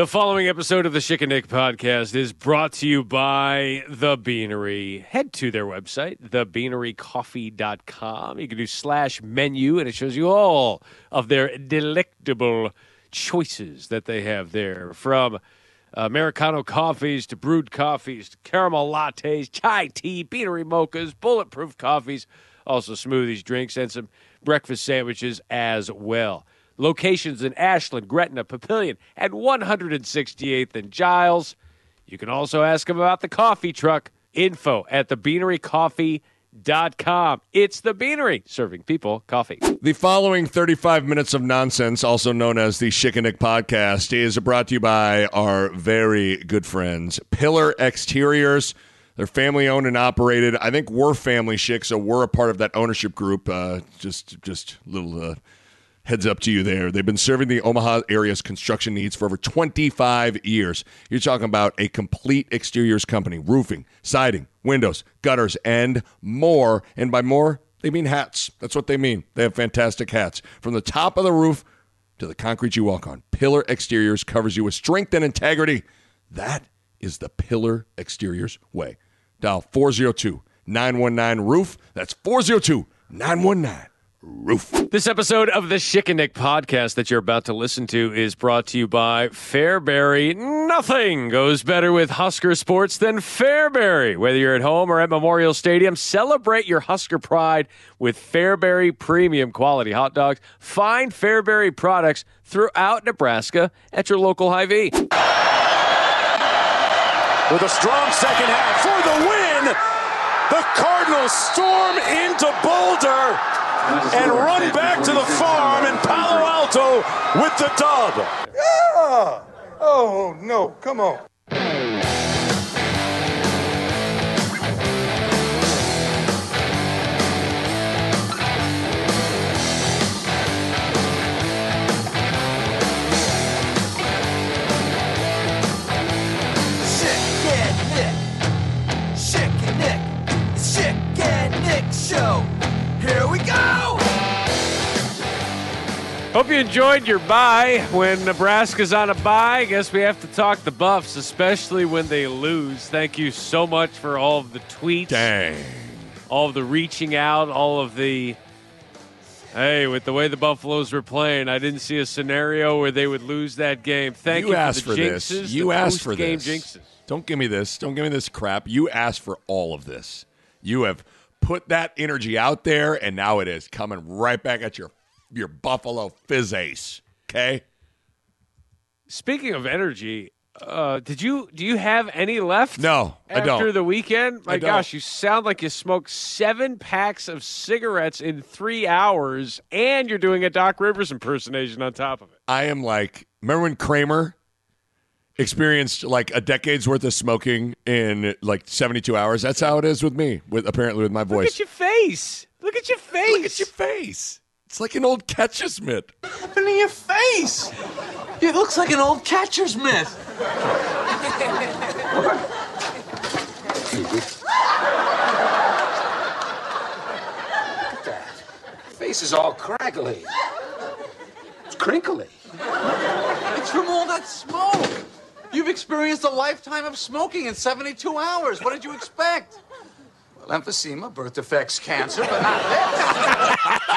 The following episode of the Schick and Nick podcast is brought to you by The Beanery. Head to their website, thebeanerycoffee.com. You can do slash menu, and it shows you all of their delectable choices that they have there from Americano coffees to brewed coffees to caramel lattes, chai tea, beanery mochas, bulletproof coffees, also smoothies, drinks, and some breakfast sandwiches as well. Locations in Ashland, Gretna, Papillion, and 168th and Giles. You can also ask them about the coffee truck. Info at thebeanerycoffee.com. It's the Beanery, serving people coffee. The following 35 minutes of nonsense, also known as the Schick podcast, is brought to you by our very good friends, Pillar Exteriors. They're family owned and operated. I think we're family Schick, so we're a part of that ownership group. Uh, just, just little uh, heads up to you there. They've been serving the Omaha area's construction needs for over 25 years. You're talking about a complete exteriors company, roofing, siding, windows, gutters, and more. And by more, they mean hats. That's what they mean. They have fantastic hats. From the top of the roof to the concrete you walk on, Pillar Exteriors covers you with strength and integrity. That is the Pillar Exteriors way. Dial 402 919 Roof. That's 402 919 Roof. This episode of the Schick and Nick podcast that you're about to listen to is brought to you by Fairbury. Nothing goes better with Husker sports than Fairbury. Whether you're at home or at Memorial Stadium, celebrate your Husker pride with Fairbury premium quality hot dogs. Find Fairbury products throughout Nebraska at your local Hy-Vee. With a strong second half for the win, the Cardinals storm into Boulder and run back to the farm in Palo Alto with the dub. Yeah! Oh, no, come on. Sick Nick. Sick and Nick. Sick and Nick show. Here we go. Hope you enjoyed your bye. When Nebraska's on a bye, I guess we have to talk the Buffs, especially when they lose. Thank you so much for all of the tweets, Dang. all of the reaching out, all of the. Hey, with the way the Buffaloes were playing, I didn't see a scenario where they would lose that game. Thank you, you asked for for the this. jinxes. You the asked for post-game this. jinxes. Don't give me this. Don't give me this crap. You asked for all of this. You have put that energy out there, and now it is coming right back at your your Buffalo Fizz Ace. Okay. Speaking of energy, uh, did you do you have any left? No, I after don't. the weekend. My gosh, you sound like you smoked seven packs of cigarettes in three hours, and you're doing a Doc Rivers impersonation on top of it. I am like, remember when Kramer experienced like a decade's worth of smoking in like 72 hours? That's how it is with me, with apparently with my voice. Look at your face. Look at your face. Look at your face. It's like an old catcher's mitt. Open your face. It looks like an old catcher's mitt. face is all craggly. It's crinkly. It's from all that smoke. You've experienced a lifetime of smoking in 72 hours. What did you expect? Well, emphysema, birth defects, cancer, but not this.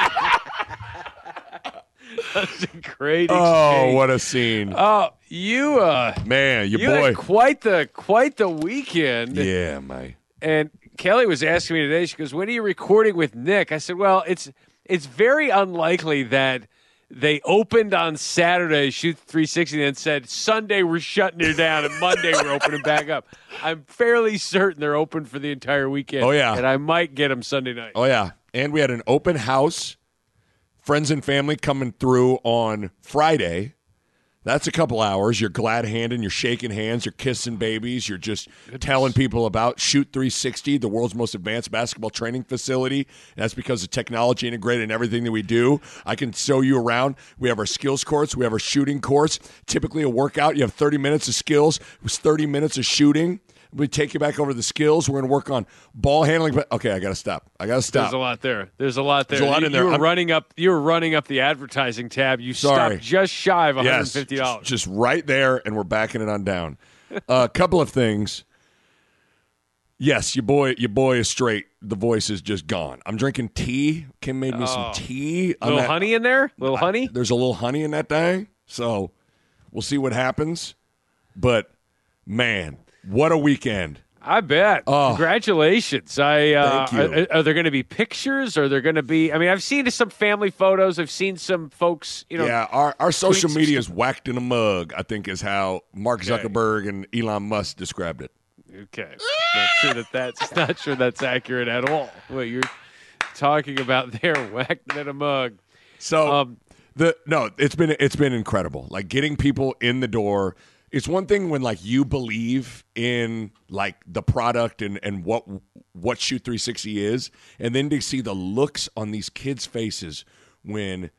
That's a great. Oh, what a scene. Oh, you uh, Man, your you boy. had quite the quite the weekend. yeah, my. And Kelly was asking me today. She goes, "When are you recording with Nick?" I said, "Well, it's it's very unlikely that they opened on Saturday, shoot 360, and then said Sunday we're shutting it down, and Monday we're opening back up. I'm fairly certain they're open for the entire weekend. Oh, yeah. and I might get them Sunday night. Oh yeah, and we had an open house. Friends and family coming through on Friday. That's a couple hours. You're glad handing, you're shaking hands, you're kissing babies, you're just telling people about Shoot 360, the world's most advanced basketball training facility. That's because of technology integrated in everything that we do. I can show you around. We have our skills course, we have our shooting course. Typically, a workout, you have 30 minutes of skills, it was 30 minutes of shooting. We take you back over the skills. We're going to work on ball handling. But okay, I got to stop. I got to stop. There's a lot there. There's a lot there. There's a lot you, in there. You were I'm- running up. You were running up the advertising tab. You Sorry. stopped just shy of 150 Yes, just, dollars. just right there, and we're backing it on down. A couple of things. Yes, your boy, your boy is straight. The voice is just gone. I'm drinking tea. Kim made me some oh. tea. I'm little at- honey in there. Little honey. There's a little honey in that thing, so we'll see what happens. But man, what a weekend! I bet. Oh. Congratulations. I uh, Thank you. Are, are there going to be pictures? Are there going to be? I mean, I've seen some family photos. I've seen some folks. You know, yeah, our, our social media is whacked in a mug. I think is how Mark Zuckerberg and Elon Musk described it. Okay. Not sure that that's not sure that's accurate at all. What you're talking about there, whacked in a mug. So Um, the no, it's been it's been incredible. Like getting people in the door. It's one thing when like you believe in like the product and and what what Shoot 360 is, and then to see the looks on these kids' faces when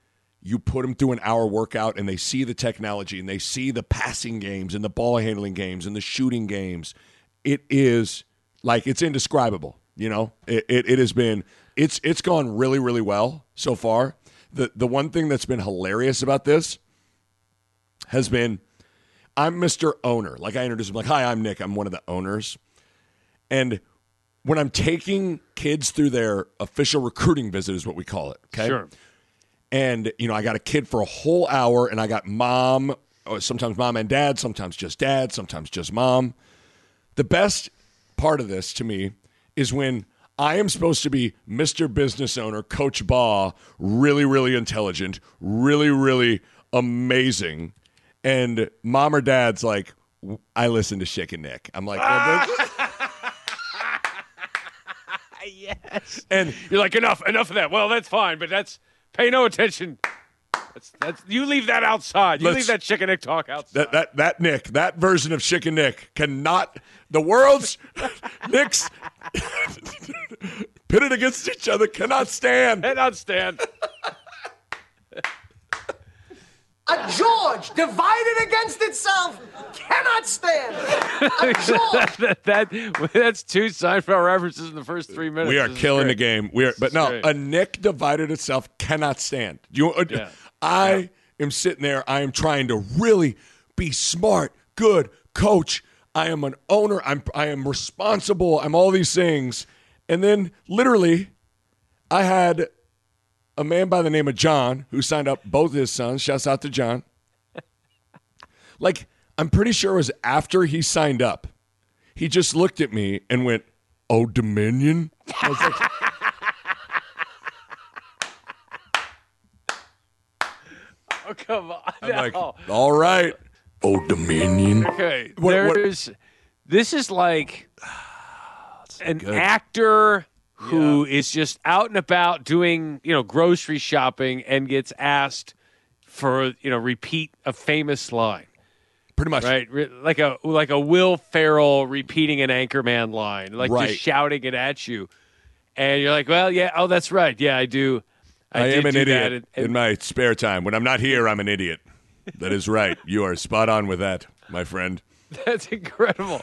you put them through an hour workout and they see the technology and they see the passing games and the ball handling games and the shooting games. It is like it's indescribable. You know, it, it, it has been it's it's gone really really well so far. The the one thing that's been hilarious about this has been I'm Mr. Owner. Like I introduce him like, hi, I'm Nick. I'm one of the owners. And when I'm taking kids through their official recruiting visit is what we call it. Okay. Sure. And, you know, I got a kid for a whole hour and I got mom, or sometimes mom and dad, sometimes just dad, sometimes just mom. The best part of this to me is when I am supposed to be Mr. Business Owner, Coach Bahe, really, really intelligent, really, really amazing. And mom or dad's like, I listen to Schick and Nick. I'm like, well, Yes. And you're like, enough, enough of that. Well, that's fine, but that's pay no attention. That's that's you leave that outside. You Let's- leave that chicken egg talk outside. that that that Nick, that version of Schick and Nick cannot the world's Nicks pitted against each other cannot stand. On stand. A George divided against itself cannot stand. A George. that, that that's two Seinfeld references in the first three minutes. We are This killing the game. We are, but no, great. a Nick divided itself cannot stand. You, uh, Yeah. I am sitting there. I am trying to really be smart, good coach. I am an owner. I'm I am responsible. I'm all these things, and then literally, I had a man by the name of John who signed up both his sons. Shouts out to John. like I'm pretty sure it was after he signed up. He just looked at me and went, "Oh, Dominion." I was like, Oh come on! I'm like, all right. Oh, Dominion. Okay, What- what- there's. This is like an actor who is just out and about doing, you know, grocery shopping and gets asked for, you know, repeat a famous line, Pretty much. right? Like a like a Will Ferrell repeating an Anchorman line, like Right. just shouting it at you, and you're like, well, yeah, oh, that's right, yeah, I do. I, I, am an idiot. And- and in my spare time. When I'm not here, I'm an idiot. That is right. You are spot on with that, my friend. that's incredible.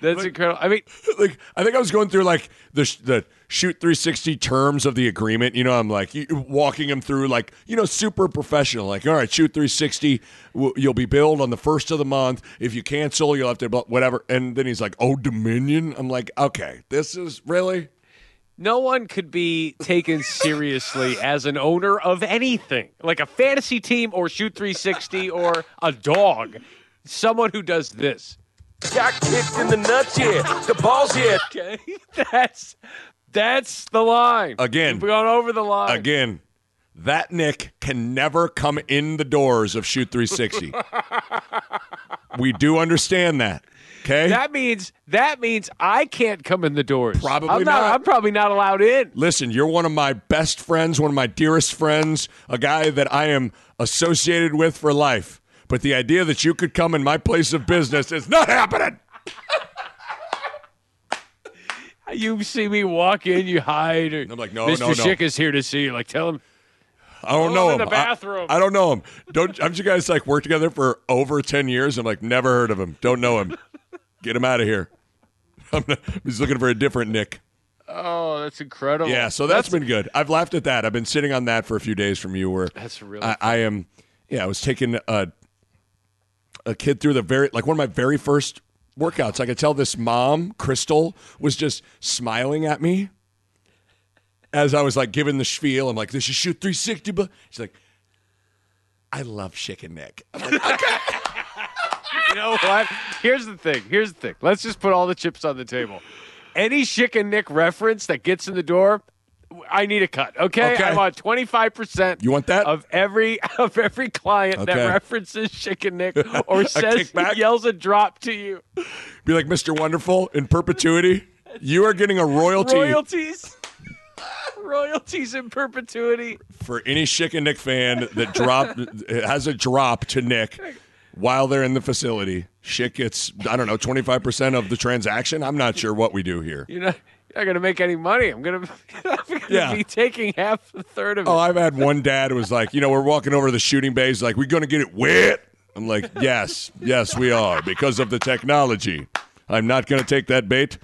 That's incredible. I mean, like I think I was going through like the sh- the shoot 360 terms of the agreement. You know, I'm like walking him through like you know super professional. Like, all right, shoot 360. w- You'll be billed on the first of the month. If you cancel, you'll have to whatever. And then he's like, oh, Dominion. I'm like, okay, this is really. no one could be taken seriously as an owner of anything, like a fantasy team or Shoot 360 or a dog. Someone who does this. Got kicked in the nuts, yeah. The balls, yeah. Okay, that's that's the line. Again. we've gone over the line. Again, that Nick can never come in the doors of Shoot 360. we do understand that. Okay? That means that means I can't come in the doors. Probably I'm not. not. I'm probably not allowed in. Listen, you're one of my best friends, one of my dearest friends, a guy that I am associated with for life. But the idea that you could come in my place of business is not happening. You see me walk in, you hide. Or, I'm like, no, Mr. no, no. Schick is here to see you. Like, tell him. I don't know him. in the bathroom. I, don't know him. Don't haven't you guys like worked together for over ten years? I'm like, never heard of him. Don't know him. Get him out of here. I'm not- he's looking for a different Nick. Oh, that's incredible. Yeah, so that's been good. I've laughed at that. I've been sitting on that for a few days from you. Where That's really I, I am. Yeah, I was taking a a kid through the very like one of my very first workouts. I could tell this mom, Crystal, was just smiling at me as I was like giving the spiel. I'm like, "This is shoot 360," but she's like, "I love Schick and Nick." Like, You know what? Here's the thing. Here's the thing. Let's just put all the chips on the table. Any Schick and Nick reference that gets in the door, I need a cut. Okay, Okay. I want twenty five percent. You want that? of every of every client that references Schick and Nick or says kickback? yells a drop to you. Be like Mr. Wonderful in perpetuity. You are getting a royalty. Royalties. Royalties in perpetuity. for any Schick and Nick fan that drop has a drop to Nick while they're in the facility. Schick gets I don't know twenty five percent of the transaction. I'm not sure what we do here. You're not you're not gonna make any money. I'm gonna, Yeah. be taking half a third of oh, it. Oh, I've had one dad who was like, you know, we're walking over to the shooting bays, like, we're going to get it wet. I'm like, yes, yes, we are because of the technology. I'm not going to take that bait.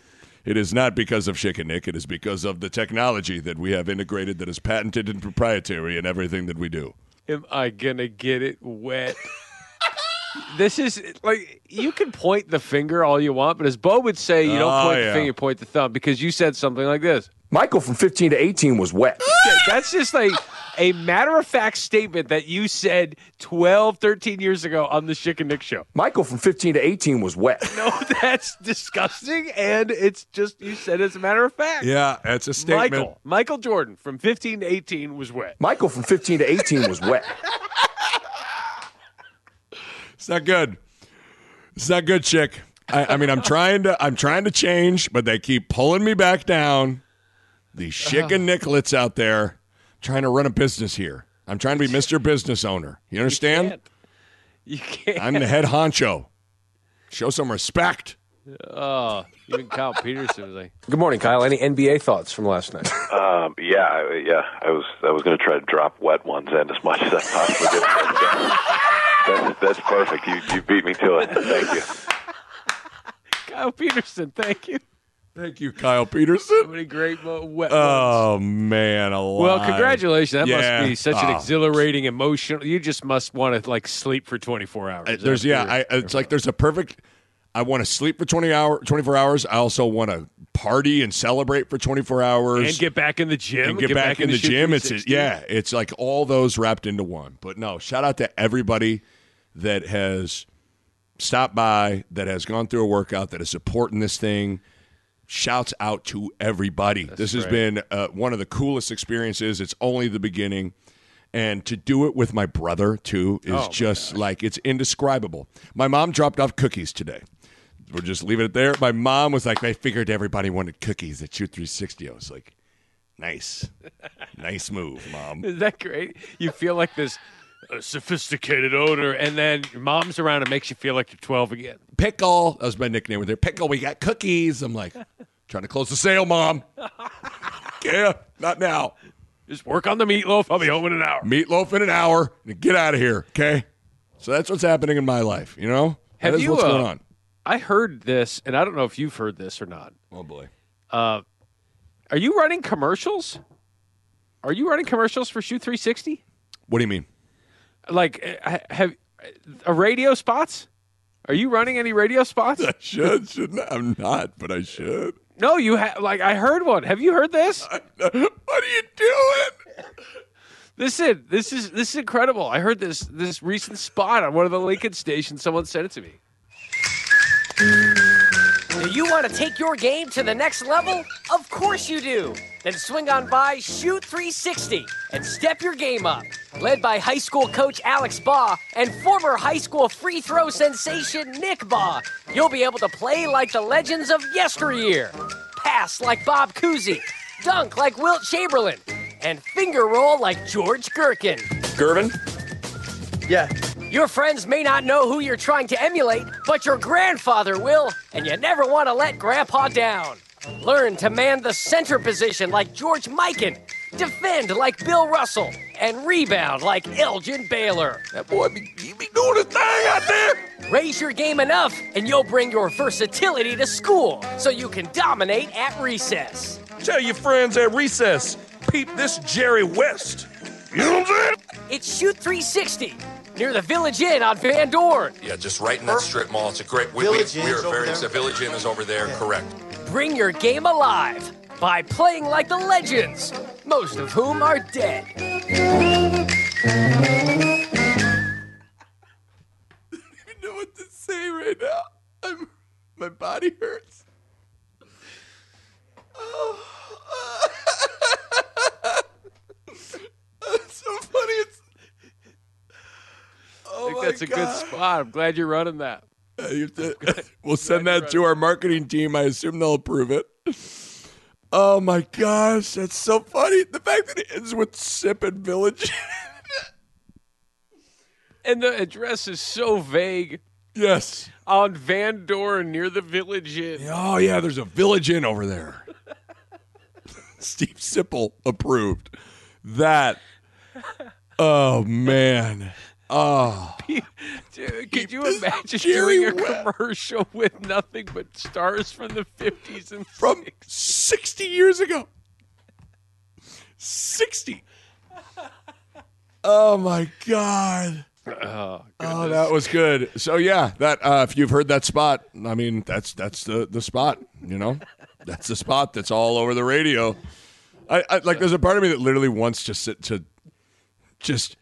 It is not because of Schick and Nick. It is because of the technology that we have integrated that is patented and proprietary in everything that we do. Am I gonna get it wet? this is like you can point the finger all you want, but as Bo would say, you don't Oh, point yeah. the finger, you point the thumb because you said something like this. Michael from 15 to 18 was wet. Okay, That's just like a matter of fact statement that you said 12, 13 years ago on the Schick and Nick show. Michael from 15 to 18 was wet. No, that's disgusting, and it's just you said as a matter of fact. Yeah, that's a statement. Michael, Michael Jordan from 15 to 18 was wet. Michael from 15 to 18 was wet. It's not good. It's not good, Schick. I, I mean, I'm trying to, I'm trying to change, but they keep pulling me back down. These Schick and Nicklets out there trying to run a business here. I'm trying to be Mr. Business Owner. You understand? Can't. You can't. I'm the head honcho. Show some respect. Oh, even Kyle Peterson was like, Good morning, Kyle. Any NBA thoughts from last night? Um, yeah, yeah. I was I was going to try to drop wet ones in as much as I possibly could. That's, that's perfect. You you beat me to it. Thank you. Kyle Peterson, thank you. Thank you, Kyle Peterson. So Peterson. many great mo- wet ones. Oh man, alive. Well, congratulations. That Yeah. must be such an Oh. exhilarating, emotional. You just must want to like sleep for 24 hours. Uh, There's yeah, I, it's like there's a perfect. I want to sleep for 20 hour, 24 hours. I also want to party and celebrate for 24 hours and get back in the gym. and get, back, in the Shoot gym. It's 360. yeah, it's like all those wrapped into one. But no, shout out to everybody that has stopped by, that has gone through a workout, that is supporting this thing. Shouts out to everybody. this has great. been uh, one of the coolest experiences. It's only the beginning. And to do it with my brother too is Oh, just like it's indescribable. My mom dropped off cookies today. We'll just leave it there. My mom was like, I figured everybody wanted cookies at Shoot 360. I was like, nice. nice move, mom. Is that great? You feel like this uh, sophisticated odor, and then your mom's around and makes you feel like you're 12 again. Pickle. That was my nickname with her. Pickle, we got cookies. I'm like, trying to close the sale, mom. yeah, not now. Just work on the meatloaf. I'll be home in an hour. Meatloaf in an hour and get out of here, okay? So that's what's happening in my life, you know? Have that is you, what's uh, going on. I heard this, and I don't know if you've heard this or not. Oh, boy. Uh, are you running commercials? Are you running commercials for Shoot 360? What do you mean? Like, uh, have a radio spots? Are you running any radio spots? I should, shouldn't I? I'm not, but I should. No, you have. Like, I heard one. Have you heard this? What are you doing? Listen, this is this is incredible. I heard this this recent spot on one of the Lincoln stations. Someone sent it to me. Do you want to take your game to the next level? Of course you do. Then swing on by Shoot 360 and step your game up. Led by high school coach Alex Bahe and former high school free throw sensation Nick Bahe, you'll be able to play like the legends of yesteryear, pass like Bob Cousy, dunk like Wilt Chamberlain, and finger roll like George Gherkin. Gervin? Yeah. Your friends may not know who you're trying to emulate, but your grandfather will, and you never want to let Grandpa down. Learn to man the center position like George Mikan, defend like Bill Russell, and rebound like Elgin Baylor. That boy be, he be doing his thing out there. Raise your game enough, and you'll bring your versatility to school so you can dominate at recess. Tell your friends at recess, peep this Jerry West. You know what I'm saying? It's Shoot 360 near the Village Inn on Van Dorn. Yeah, just right in that strip mall. It's a great. We, we, Village we Inn's are very. there? The Village Inn is over there. Correct. Bring your game alive by playing like the legends, most of whom are dead. I know what to say right now. I'm, my body hurts. Oh. That's so funny. It's, I oh think my that's a good spot. I'm glad you're running that. Uh, you to- we'll send that to our marketing team. I assume they'll approve it. Oh my gosh, that's so funny. The fact that it ends with Sip and Village. And the address is so vague. yes. On Van Dorn near the Village Inn. Oh yeah, there's a Village Inn over there. Steve Sipple approved. That. Oh man. Oh. Dude, could you this imagine Jerry doing a West. commercial with nothing but stars from the 50s and From 60s? 60 years ago. 60. Oh my God. Oh, Oh, that was good. So yeah, that uh, if you've heard that spot, I mean, that's that's the the spot. You know, that's the spot that's all over the radio. I, I like. There's a part of me that literally wants to sit to just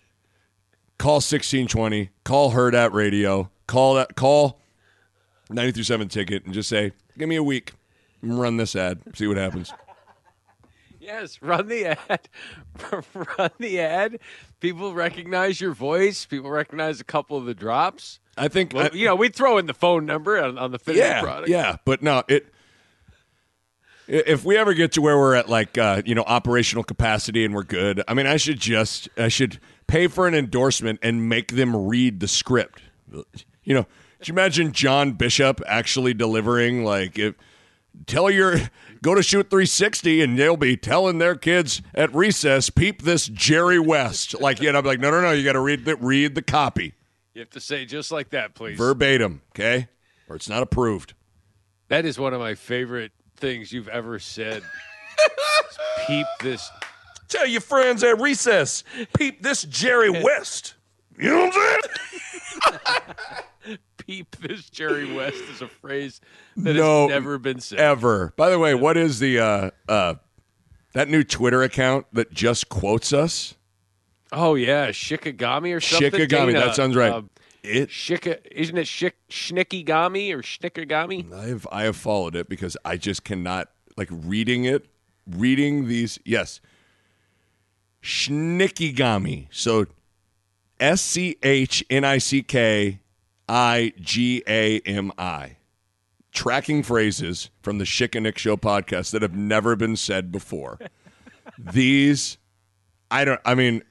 call sixteen twenty, call Hurrdat radio, call that call ninety through seven ticket, and just say, give me a week, run this ad, see what happens. Yes, run the ad. run the ad. People recognize your voice. People recognize a couple of the drops. I think Well, I- you know, we throw in the phone number on, on the finished yeah, product. Yeah, but no, it. If we ever get to where we're at, like uh, you know, operational capacity and we're good, I mean, I should just I should pay for an endorsement and make them read the script. You know, could you imagine John Bishop actually delivering like if tell your go to shoot 360 and they'll be telling their kids at recess peep this Jerry West like you know I'm like no no no you got to read the read the copy You have to say just like that, please. verbatim okay or it's not approved. That is one of my favorite things you've ever said. Peep this. Tell your friends at recess, peep this Jerry West. You know what I'm saying? Peep this Jerry West is a phrase that No, has never been said. ever. By the way, what is the uh uh that new Twitter account that just quotes us? Oh yeah, Shikigami or something. Shikigami, Dana, that sounds right. um, It Shika, isn't it Shik Schnickigami or Schnickigami? I have I have followed it because I just cannot like reading it, reading these. Yes, Schnickigami. So S C H N I C K I G A M I. Tracking phrases from the Schick and Nick Show podcast that have never been said before. These, I don't. I mean,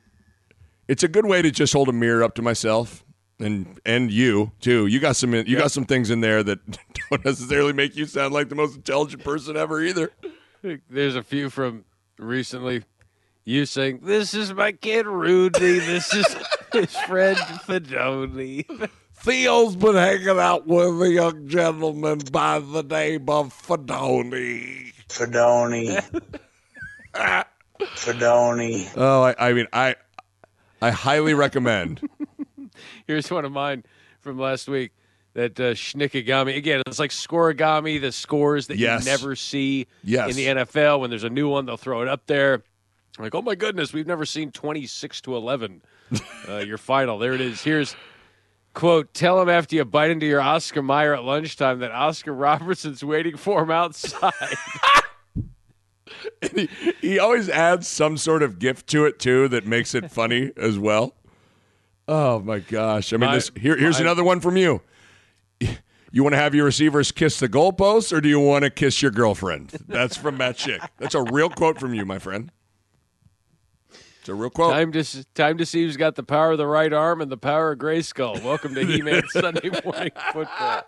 it's a good way to just hold a mirror up to myself and and you too. You got some you got some things in there that don't necessarily make you sound like the most intelligent person ever either. There's a few from recently. You saying, "This is my kid Rudy. This is his friend Fedoni." Theo's been hanging out with a young gentleman by the name of Fedoni. Fedoni. Fedoni. Oh, I, I mean, I I highly recommend. Here's one of mine from last week. That uh, Schnickigami again. It's like scorigami, the scores that Yes. you never see Yes. in the NFL. When there's a new one, they'll throw it up there. Like, oh my goodness, we've never seen 26 to 11. uh, your final. There it is. Here's quote: Tell him after you bite into your Oscar Mayer at lunchtime that Oscar Robertson's waiting for him outside. he, he always adds some sort of gift to it too that makes it funny as well. Oh my gosh! I mean, My- this here, here's my- another one from you. You want to have your receivers kiss the goalpost, or do you want to kiss your girlfriend? That's from Matt Schick. That's a real quote from you, my friend. It's a real quote. time to time to see who's got the power of the right arm and the power of Grayskull. Welcome to He-Man Sunday Morning Football.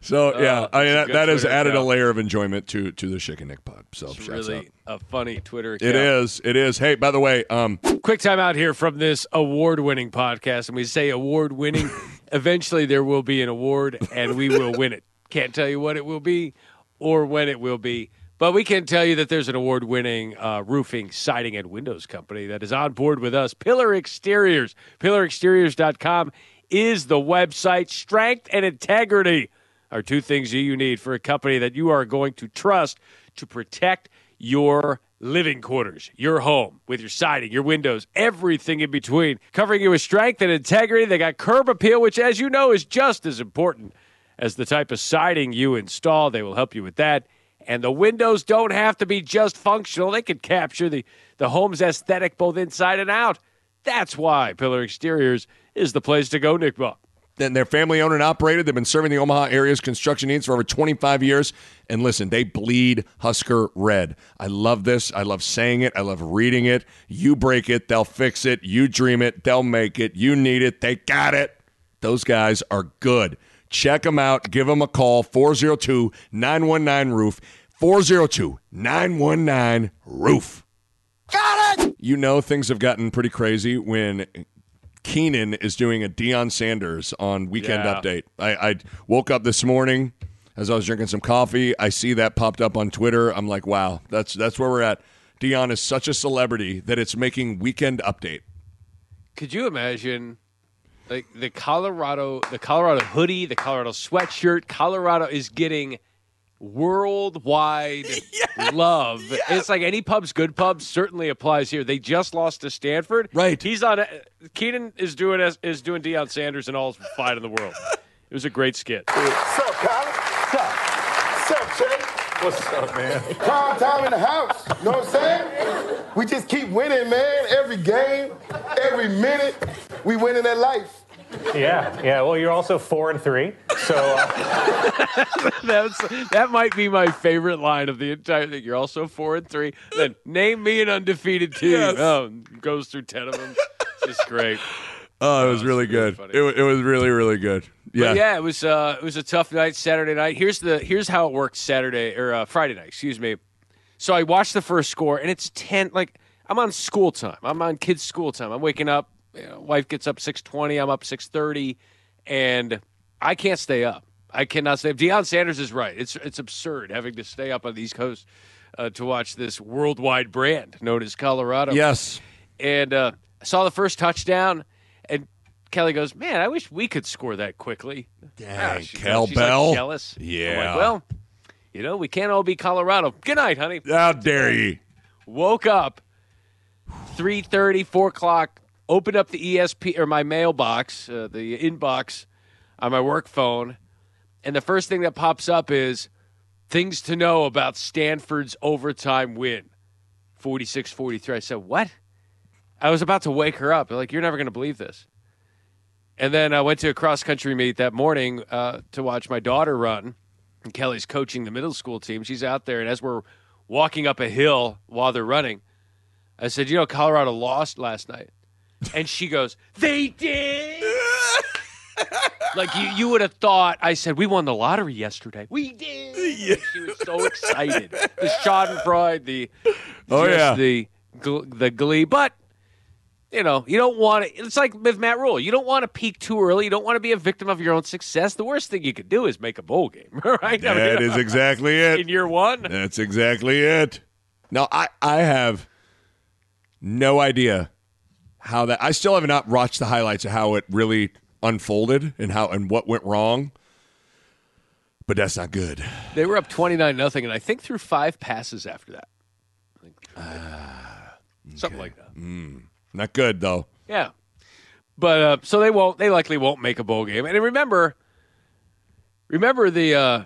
So yeah, Uh, I mean that, that has added a layer of enjoyment to to the Schick and Nick pod. So It's really out. a funny Twitter account. It is. It is. Hey, by the way, um, quick time out here from this award-winning podcast, and we say award-winning. Eventually, there will be an award, and we will win it. Can't tell you what it will be or when it will be, but we can tell you that there's an award-winning uh, roofing, siding, and windows company that is on board with us. Pillar Exteriors. PillarExteriors.com is the website. Strength and integrity are two things you need for a company that you are going to trust to protect your living quarters, your home, with your siding, your windows, everything in between. Covering you with strength and integrity. They got curb appeal, which, as you know, is just as important as the type of siding you install. They will help you with that. And the windows don't have to be just functional, they can capture the, the home's aesthetic both inside and out. That's why Pillar Exteriors is the place to go, Nick Buck. Then they're family owned and operated. They've been serving the Omaha area's construction needs for over 25 years. And listen, they bleed Husker red. I love this. I love saying it. I love reading it. You break it, they'll fix it. You dream it, they'll make it. You need it, they got it. Those guys are good. Check them out. Give them a call 402 919 Roof. 402 919 Roof. Got it! You know, things have gotten pretty crazy when Kenan is doing a Deion Sanders on Weekend Yeah. Update. I, I woke up this morning as I was drinking some coffee. I see that popped up on Twitter. I'm like, wow, that's that's where we're at. Deion is such a celebrity that it's making Weekend Update. Could you imagine like the Colorado the Colorado hoodie, the Colorado sweatshirt, Colorado is getting worldwide love. It's like any pub's good pub certainly applies here. They just lost to Stanford. Right. He's on uh, Kenan is doing is doing Deion Sanders and all fine in the world. It was a great skit. What's up, Kyle? What's up? What's up, Jay? What's up, man? Prime time in the house. You know what I'm saying? We just keep winning, man. Every game, every minute, we winning at life. Yeah, yeah. Well, you're also four and three, so uh, That's that might be my favorite line of the entire thing. You're also four and three. Then name me an undefeated team. Yes. Oh, goes through ten of them. It's just great. Oh, it was really good. It, it was really, really good. Yeah. But yeah, it was uh, it was a tough night Saturday night. Here's the here's how it worked Saturday or uh, Friday night, excuse me. So I watched the first score and it's 10 like I'm on school time. I'm on kids school time. I'm waking up, you know, wife gets up 6:20, I'm up 6:30 and I can't stay up. I cannot stay up. Deion Sanders is right. It's it's absurd having to stay up on the East Coast uh, to watch this worldwide brand known as Colorado. Yes. And uh, I saw the first touchdown, and Kelly goes, "Man, I wish we could score that quickly." Dang, she's, Kel she's like, Bell. jealous. I'm Yeah. like, well, you know, we can't all be Colorado. Good night, honey. How dare ye? Woke up, 3.30, 4 o'clock, opened up the ESP or my mailbox, uh, the inbox on my work phone, and the first thing that pops up is things to know about Stanford's overtime win, 46-43. I said, what? I was about to wake her up. Like, you're never going to believe this. And then I went to a cross country meet that morning uh, to watch my daughter run. And Kelly's coaching the middle school team. She's out there, and as we're walking up a hill while they're running, I said, "You know, Colorado lost last night," and she goes, "They did." like you, you would have thought. I said, "We won the lottery yesterday." We did. She was so excited. The Schadenfreude, the Oh, yeah. the gl- the glee, but you know, you don't want to. It's like with Matt Rhule. You don't want to peak too early. You don't want to be a victim of your own success. The worst thing you could do is make a bowl game, right? I mean, is exactly it. in year one. That's exactly it. Now I I have no idea how that I still have not watched the highlights of how it really unfolded and how and what went wrong. But that's not good. They were up twenty nine nothing, and I think through five passes after that. Something like that. Not good though. Yeah, but uh, so they won't. They likely won't make a bowl game. And remember, remember the uh,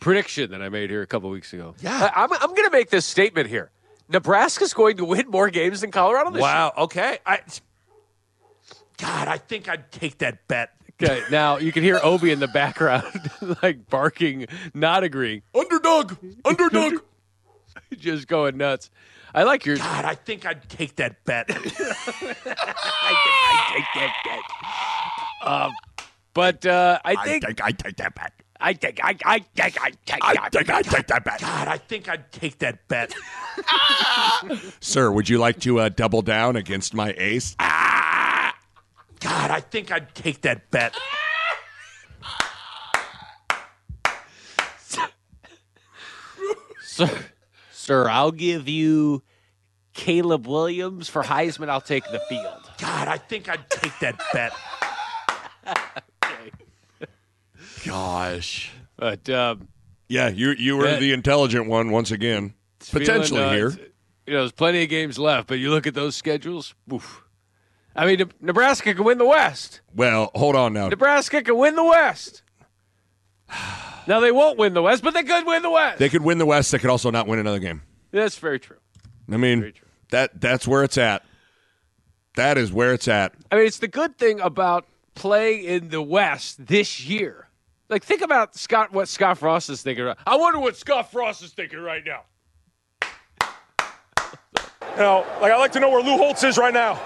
prediction that I made here a couple weeks ago. Yeah, I, am I'm going to make this statement here. Nebraska's going to win more games than Colorado this Wow. Okay. I. God, I think I'd take that bet. Okay, now you can hear Obi in the background, like barking, not agreeing, Underdog. Underdog. just going nuts. I like your. God, I think I'd take that bet. I think I take that bet. Um, but uh, I think I take that bet. I think I I think I take I that. think I take that bet. God, I think I'd take that bet. Sir, would you like to uh, double down against my ace? God, I think I'd take that bet. Sir, sir, I'll give you Caleb Williams for Heisman. I'll take the field. God, I think I'd take that bet. Gosh. But um, Yeah, you you were Yeah. the intelligent one once again. Potentially feeling, uh, here. You know, there's plenty of games left, but you look at those schedules. Oof. I mean, Nebraska can win the West. Well, hold on now. Nebraska can win the West. Now they won't win the West, but they could win the West. They could win the West. They could also not win another game. That's very true. I mean, that that's where it's at. That is where it's at. I mean, it's the good thing about playing in the West this year. Like, think about Scott. What Scott Frost is thinking. Right. I wonder what Scott Frost is thinking right now. You know, like I like to know where Lou Holtz is right now.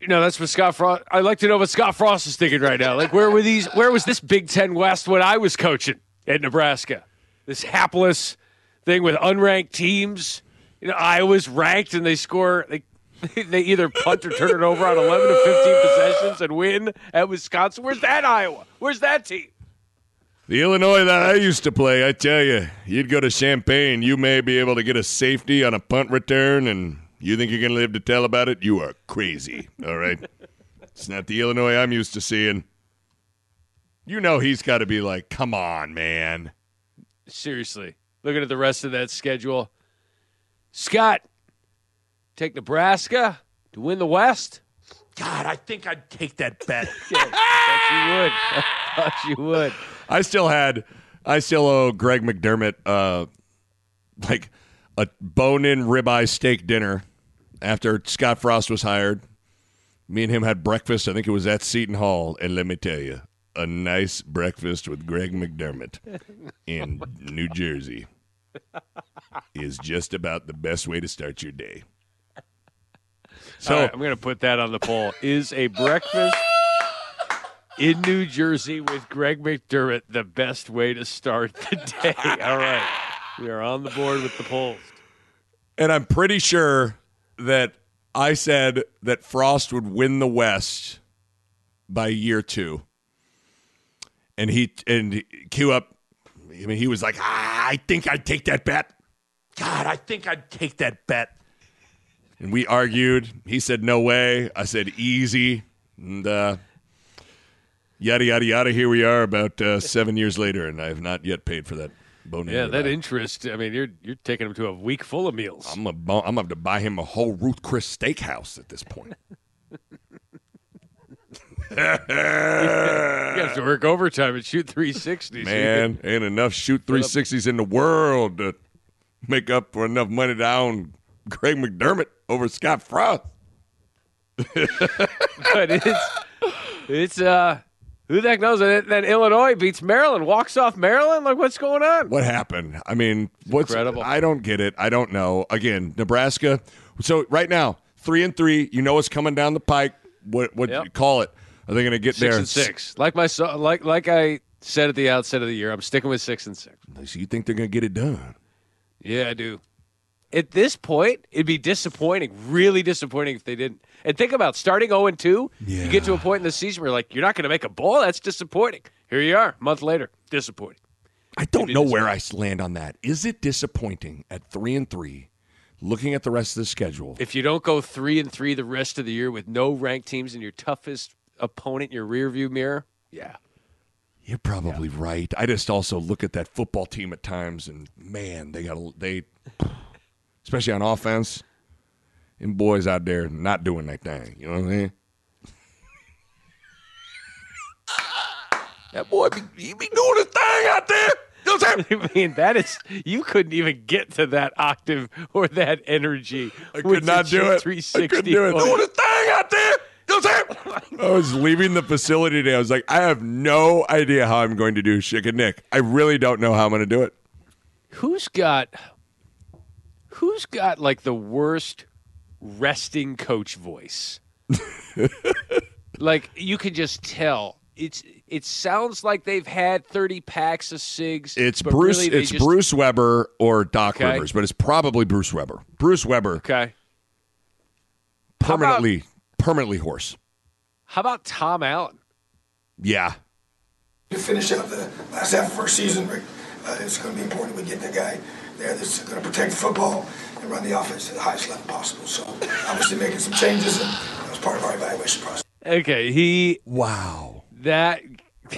You know, that's what Scott Frost. I'd like to know what Scott Frost is thinking right now. Like, where were these? Where was this Big Ten West when I was coaching at Nebraska? This hapless thing with unranked teams. You know, Iowa's ranked and they score. They they either punt or turn it over on eleven to fifteen possessions and win at Wisconsin. Where's that Iowa? Where's that team? The Illinois that I used to play, I tell you, you'd go to Champaign, you may be able to get a safety on a punt return, and you think you're going to live to tell about it? You are crazy. All right, it's not the Illinois I'm used to seeing. You know he's got to be like, come on, man. Seriously, looking at the rest of that schedule, Scott, take Nebraska to win the West. God, I think I'd take that bet. Thought you would. I Thought you would. I still had, I still owe Greg McDermott, uh, like a bone-in ribeye steak dinner after Scott Frost was hired. Me and him had breakfast. I think it was at Seton Hall, and let me tell you, a nice breakfast with Greg McDermott in New Jersey is just about the best way to start your day. So right, I'm going to put that on the poll. Is a breakfast in New Jersey with Greg McDermott the best way to start the day? All right. We are on the board with the polls. And I'm pretty sure that I said that Frost would win the West by year two. And he and cue up. I mean, he was like, ah, I think I'd take that bet. God, I think I'd take that bet. And we argued. He said, no way. I said, easy. And uh, yada, yada, yada. Here we are about uh, seven years later, and I have not yet paid for that bone Yeah, that interest. I mean, you're you're taking him to a week full of meals. I'm gonna I'm have to buy him a whole Ruth Chris steakhouse at this point. you have to work overtime and shoot 360. Man, ain't enough shoot 360s in the world to make up for enough money to own Greg McDermott over Scott Frost. but it's it's uh who the heck knows that, that Illinois beats Maryland, walks off Maryland? Like what's going on? What happened? I mean, what's incredible. I don't get it. I don't know. Again, Nebraska. So right now, three and three. You know what's coming down the pike. What what Yep. you call it? Are they going to get Six there? and six. Like my like like I said at the outset of the year, I'm sticking with six and six. So you think they're going to get it done? Yeah, I do. At this point, it'd be disappointing, really disappointing if they didn't. And think about starting 0 and 2. You get to a point in the season where you're like, you're not going to make a bowl. That's disappointing. Here you are, a month later, disappointing. I don't know where I land on that. Is it disappointing at three and three, looking at the rest of the schedule? If you don't go three and three the rest of the year with no ranked teams and your toughest opponent in your rearview mirror, yeah. You're probably right. I just also look at that football team at times, and man, they got a- they, especially on offense, and boys out there not doing that thing. You know what I mean? that boy, be, he be doing his thing out there. You know what I'm saying? I mean, that is you couldn't even get to that octave or that energy. I could not do it. I couldn't do it. Doing his thing out there. You know what I'm saying? I was leaving the facility today. I was like, I have no idea how I'm going to do Schick and Nick. I really don't know how I'm going to do it. Who's got who's got like the worst resting coach voice? like you can just tell it's It sounds like they've had 30 packs of cigs. It's Bruce. really it's just- Bruce Weber or Doc Okay. Rivers, but it's probably Bruce Weber. Bruce Weber, Okay. permanently, permanently hoarse. How about Tom Allen? Yeah, To finish out the last half of our season, Rick, uh, it's going to be important we get the guy there that's going to protect football and run the offense at the highest level possible. So, obviously, making some changes, and that was part of our evaluation process. Okay, he. Wow. That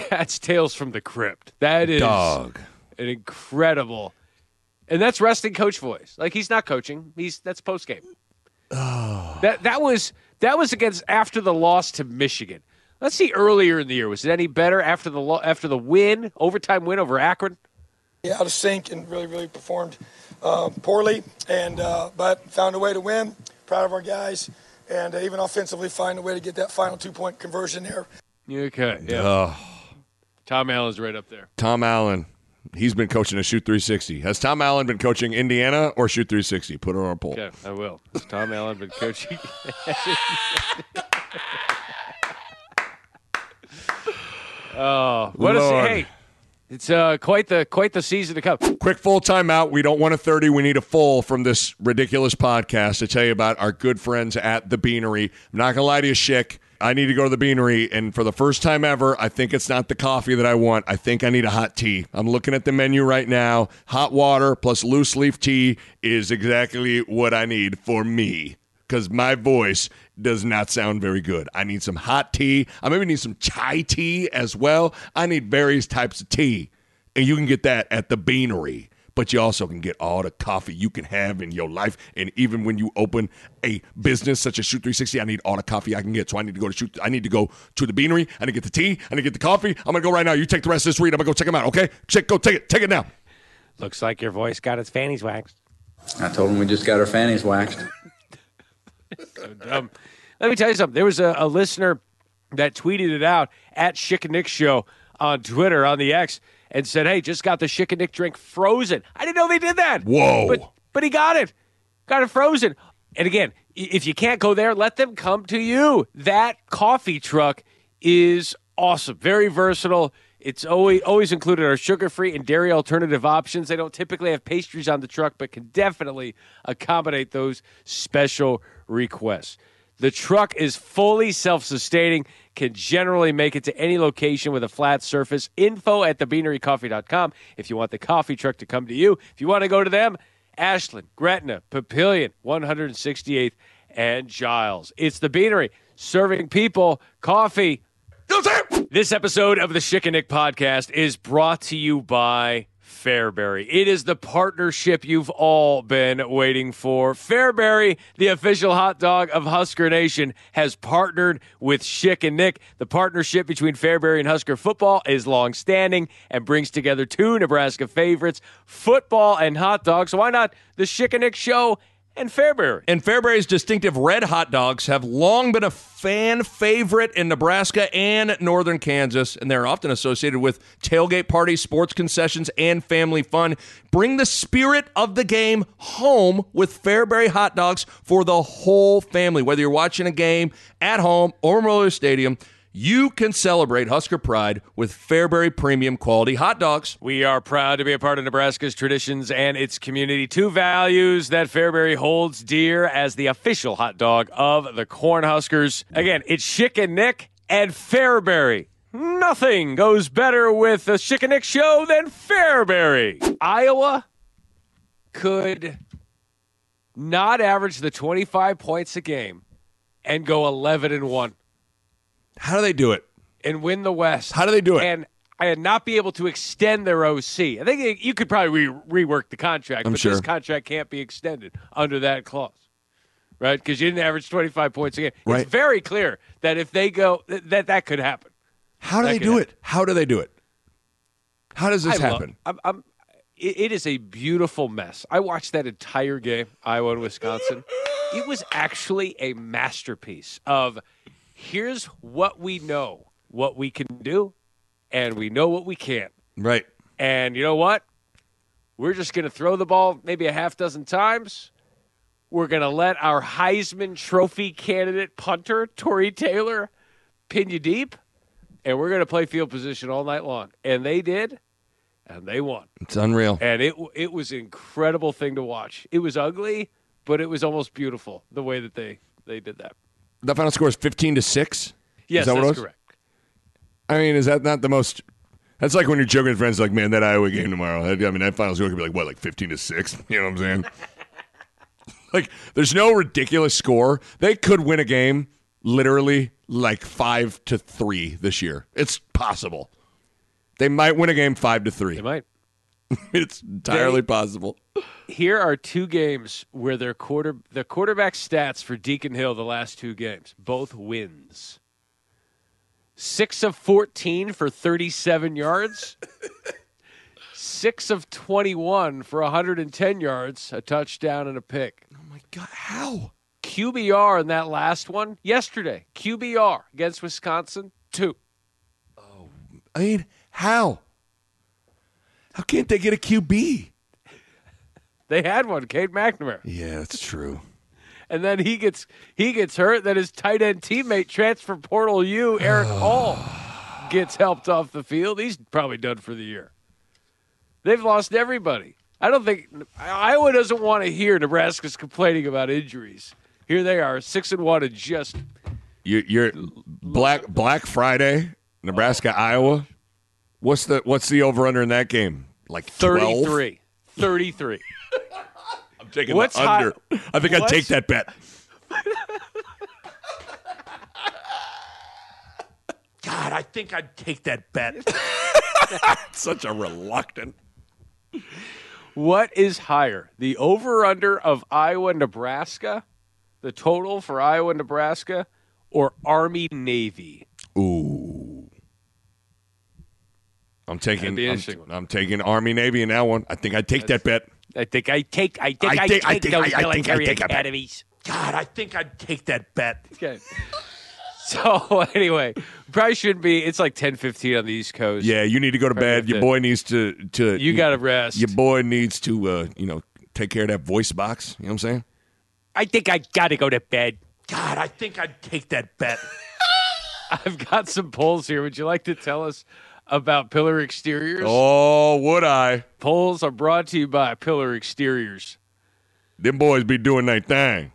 that's Tales from the Crypt. That is Dog. an incredible, and that's resting coach voice. Like he's not coaching. He's that's post game. Oh. That that was that was against after the loss to Michigan. Let's see earlier in the year. Was it any better after the lo- after the win overtime win over Akron? Yeah, out of sync and really, really performed uh, poorly, and uh, but found a way to win. Proud of our guys, and uh, even offensively, find a way to get that final two point conversion there. Okay, yeah. Ugh. Tom Allen's right up there. Tom Allen. He's been coaching a shoot 360. Has Tom Allen been coaching Indiana or shoot 360? Put it on a poll. Okay, I will. Has Tom Allen been coaching? oh, what a Lord. hey! It's uh, quite the quite the season to come. Quick full timeout. We don't want a 30. We need a full from this ridiculous podcast to tell you about our good friends at the Beanery. I'm not to lie to you, Schick. I need to go to the Beanery, and for the first time ever, I think it's not the coffee that I want. I think I need a hot tea. I'm looking at the menu right now. Hot water plus loose leaf tea is exactly what I need for me because my voice does not sound very good. I need some hot tea. I maybe need some chai tea as well. I need various types of tea. And you can get that at the Beanery. But you also can get all the coffee you can have in your life. And even when you open a business such as Shoot 360, I need all the coffee I can get. So I need to go to Shoot. I need to go to the Beanery. I need to get the tea. I need to get the coffee. I'm gonna go right now. You take the rest of this read. I'm gonna go check them out. Okay? Check. Go take it. Take it now. Looks like your voice got its fannies waxed. I told him we just got our fannies waxed. Um, let me tell you something. There was a, a listener that tweeted it out at Schick and Nick Show on Twitter on the X and said, "Hey, just got the Schick and Nick drink frozen." I didn't know they did that. Whoa! But but he got it, got it frozen. And again, if you can't go there, let them come to you. That coffee truck is awesome, very versatile. It's always always included our sugar-free and dairy alternative options. They don't typically have pastries on the truck, but can definitely accommodate those special requests. The truck is fully self-sustaining, can generally make it to any location with a flat surface. Info at thebeanerycoffee.com if you want the coffee truck to come to you. If you want to go to them, Ashland, Gretna, Papillion, 168th, and Giles. It's the Beanery, serving people coffee. This episode of the Schick and Nick podcast is brought to you by Fairbury. It is the partnership you've all been waiting for. Fairbury, the official hot dog of Husker Nation, has partnered with Schick and Nick. The partnership between Fairbury and Husker football is long-standing and brings together two Nebraska favorites, football and hot dogs. So why not the Schick and Nick show and Fairbury? And Fairbury's distinctive red hot dogs have long been a fan favorite in Nebraska and northern Kansas, and they're often associated with tailgate parties, sports concessions, and family fun. Bring the spirit of the game home with Fairbury hot dogs for the whole family. Whether you're watching a game at home or Memorial Stadium, you can celebrate Husker pride with Fairbury premium quality hot dogs. We are proud to be a part of Nebraska's traditions and its community. Two values that Fairbury holds dear as the official hot dog of the Cornhuskers. Again, it's Schick and Nick and Fairbury. Nothing goes better with the Schick and Nick show than Fairbury. Iowa could not average the 25 points a game and go 11 and 1 How do they do it? and win the West. How do they do it? And and not be able to extend their OC. I think you could probably re- rework the contract, I'm but sure. this contract can't be extended under that clause, right? Because you didn't average 25 points a game. Right. It's very clear that if they go, th- that that could happen. How do That they do happen. it? How do they do it? How does this I love- happen? I'm, I'm, it, it is a beautiful mess. I watched that entire game, Iowa and Wisconsin. It was actually a masterpiece of here's what we know, what we can do, and we know what we can't. Right. And you know what? We're just going to throw the ball maybe a half dozen times. We're going to let our Heisman Trophy candidate punter, Tory Taylor, pin you deep. and we're going to play field position all night long. And they did, and they won. It's unreal. And it it was an incredible thing to watch. It was ugly, but it was almost beautiful the way that they they did that. The final score is 15 to 6? Yes, that that's correct. I mean, is that not the most. That's like when you're joking with friends, like, man, that Iowa game tomorrow. I mean, that final score could be like, what, like 15 to 6? You know what I'm saying? like, there's no ridiculous score. They could win a game literally like 5 to 3 this year. It's possible. They might win a game 5 to 3. They might. it's entirely They- possible. Here are two games where their quarter the quarterback stats for Deacon Hill the last two games, both wins. Six of fourteen for thirty-seven yards. Six of twenty-one for 110 yards, a touchdown and a pick. Oh my god, how? QBR in that last one yesterday. QBR against Wisconsin, two. Oh, I mean, how? How can't they get a QB? They had one, Cade McNamara. Yeah, that's true. and then he gets he gets hurt. Then his tight end teammate, transfer portal U, Erick All, gets helped off the field. He's probably done for the year. They've lost everybody. I don't think Iowa doesn't want to hear Nebraska's complaining about injuries. Here they are, six and one, and just You, you're Black Black Friday, Nebraska, oh. Iowa. What's the what's the over under in that game? Like 12? 33. 33. I'm taking What's the under. hot- I think I'd take that bet. God, I think I'd take that bet. Such a reluctant. What is higher, the over under of Iowa Nebraska, the total for Iowa Nebraska, or Army Navy? Ooh. I'm taking That'd be an I'm. I'm taking Army Navy in that one. I think I'd take that bet. I think I take I think I I, think- I take think- those I- I think I take academies. God, I think I'd take that bet. Okay. So anyway, probably shouldn't be. It's like ten fifteen on the East Coast. Yeah, you need to go to bed. Your to- boy needs to to You gotta rest. Your boy needs to uh, you know, take care of that voice box. You know what I'm saying? I think I gotta go to bed. God, I think I'd take that bet. I've got some polls here. Would you like to tell us about Pillar Exteriors? Oh, would I? Polls are brought to you by Pillar Exteriors. Them boys be doing their thing.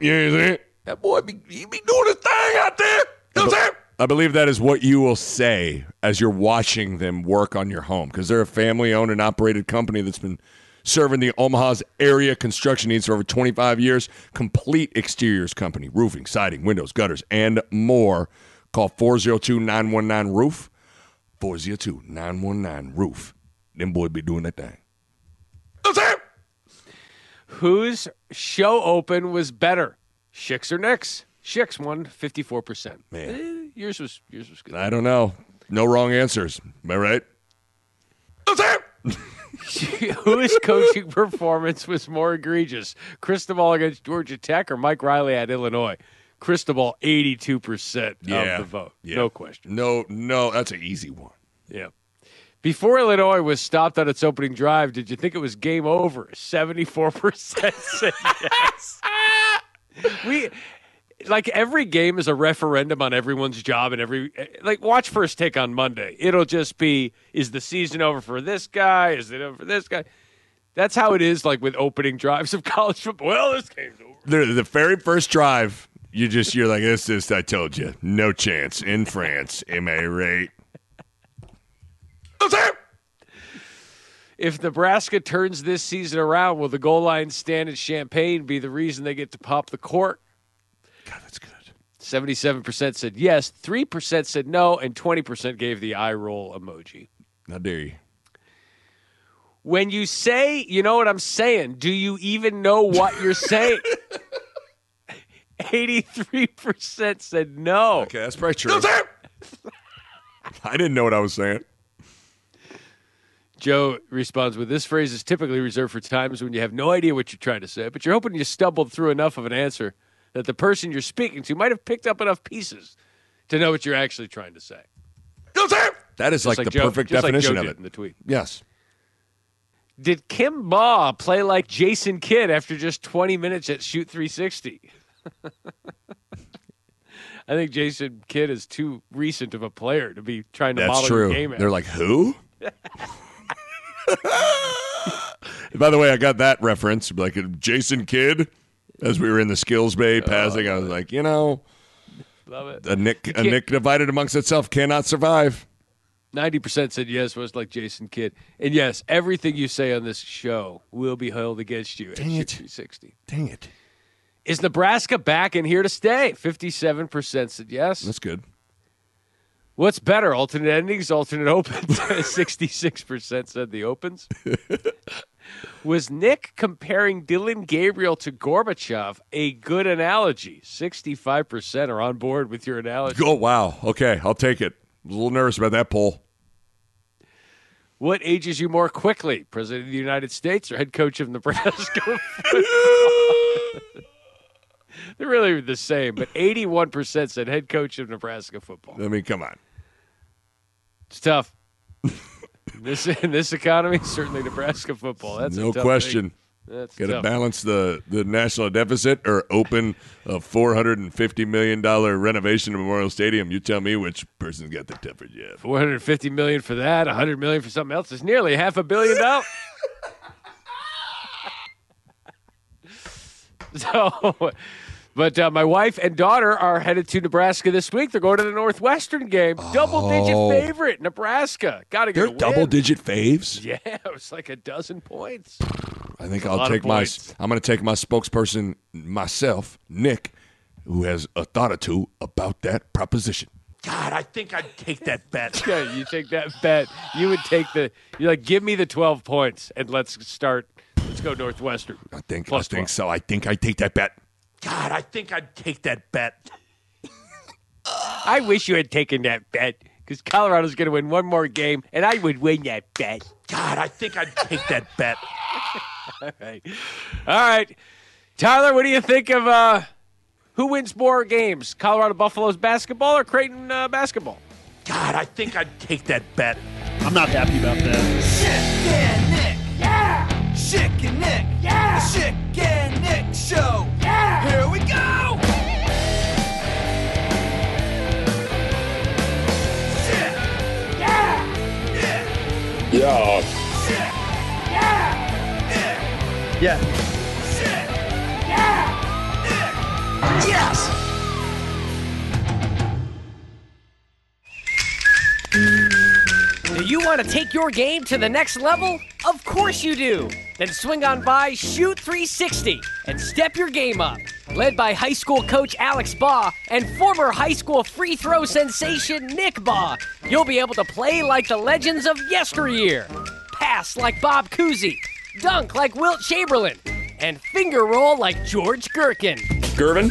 You know what I'm saying? That boy be he be doing his thing out there. You know what I'm saying? I believe that is what you will say as you're watching them work on your home because they're a family owned and operated company that's been serving the Omaha's area construction needs for over 25 years. Complete exteriors company, roofing, siding, windows, gutters, and more. Call 402 919 Roof. 402 919 Roof. Them boys be doing that thing. Whose show open was better, Schick's or Nick's? Shicks won fifty four percent. Man. Eh, yours was yours was good. I don't know. No wrong answers. Am I right? Whose coaching performance was more egregious? Cristobal against Georgia Tech or Mike Riley at Illinois? Cristobal, 82% Yeah. of the vote. Yeah. No question. No, no, that's an easy one. Yeah. Before Illinois was stopped on its opening drive, did you think it was game over? 74% said yes. we like every game is a referendum on everyone's job and every like watch first take on Monday. It'll just be is the season over for this guy? Is it over for this guy? That's how it is like with opening drives of college football. Well, this game's over. The, the very first drive, you just you're like, this is I told you, no chance in France. Am I right? If Nebraska turns this season around, will the goal line stand at Champaign be the reason they get to pop the court? God, that's good. 77% said yes, 3% said no, and 20% gave the eye roll emoji. How dare you? When you say, you know what I'm saying, do you even know what you're saying? 83% said no. Okay, that's probably true. I didn't know what I was saying. Joe responds with this phrase is typically reserved for times when you have no idea what you're trying to say, but you're hoping you stumbled through enough of an answer that the person you're speaking to might have picked up enough pieces to know what you're actually trying to say. That is Just like, like the Joe- perfect just like definition Joe of it. in the tweet. Yes. Did Kim Bahe play like Jason Kidd after just 20 minutes at Shoot 360? I think Jason Kidd is too recent of a player to be trying to That's model true. your game. They're like, who? By the way, I got that reference, like Jason Kidd, as we were in the skills bay oh, passing. I was like, you know, Love it. a Nick, a Nick divided amongst itself cannot survive. Ninety percent said yes, was like Jason Kidd, and yes, everything you say on this show will be held against you. Dang at it. 360. Dang it. Is Nebraska back and here to stay? Fifty-seven percent said yes. That's good. What's better, alternate endings, alternate opens? Sixty-six percent said the opens. Was Nick comparing Dillon Gabriel to Gorbachev a good analogy? Sixty-five percent are on board with your analogy. Oh, wow. Okay, I'll take it. I was a little nervous about that poll. What ages you more quickly, President of the United States or head coach of Nebraska? They're really the same, but 81% said head coach of Nebraska football. I mean, come on. It's tough. in this in this economy, certainly Nebraska football. That's a no question. thing. That's Got to balance the, the national deficit or open a $450 million renovation of Memorial Stadium. You tell me which person's got the tougher job. 450 million for that, 100 million for something else. It's nearly half a billion dollars. so, but uh, my wife and daughter are headed to Nebraska this week. They're going to the Northwestern game. Double digit Oh. favorite, Nebraska. Got to get They're double digit faves. Yeah, it was like a dozen points. I think I'll take my. I'm going to take my spokesperson myself, Nick, who has a thought or two about that proposition. God, I think I'd take that bet. Yeah, you take that bet. You would take the. You're like, give me the 12 points and let's start. Let's go Northwestern. I think. Plus I think 12. so. I think I take that bet. God, I think I'd take that bet. I wish you had taken that bet because Colorado's going to win one more game, and I would win that bet. God, I think I'd take that bet. All right, all right, Tyler. What do you think of uh, who wins more games, Colorado Buffaloes basketball or Creighton uh, basketball? God, I think I'd take that bet. I'm not happy about that. Chicken Nick, yeah. Chicken Nick, yeah. The Chicken Nick Show, yeah. Here we go. Chick, yeah. Nick, Yeah. Chick, yeah. Yeah. Chick, yeah. Nick. Yes. Want to take your game to the next level? Of course you do. Then swing on by Shoot 360 and step your game up. Led by high school coach Alex Bahe and former high school free throw sensation Nick Bahe, you'll be able to play like the legends of yesteryear. Pass like Bob Cousy, dunk like Wilt Chamberlain, and finger roll like George Gherkin. Gervin?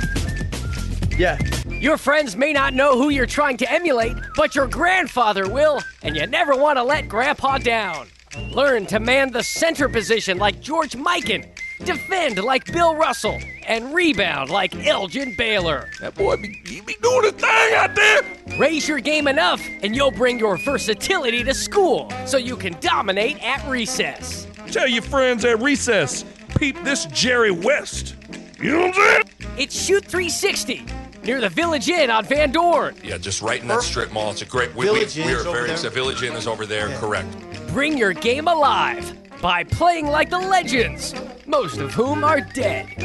Yeah. Your friends may not know who you're trying to emulate, but your grandfather will, and you never want to let Grandpa down. Learn to man the center position like George Mikan, defend like Bill Russell, and rebound like Elgin Baylor. That boy be, he be doing his thing out there. Raise your game enough, and you'll bring your versatility to school so you can dominate at recess. Tell your friends at recess, peep this Jerry West. You know what I'm saying? It's Shoot 360 near the Village Inn on Van Dorn. Yeah, just right in that strip mall. It's a great. We, we, Village we Inn's are over very there? excited. Village Inn is over there. Correct. Bring your game alive by playing like the legends, most of whom are dead.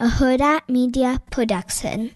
A Hurrdat Media Production.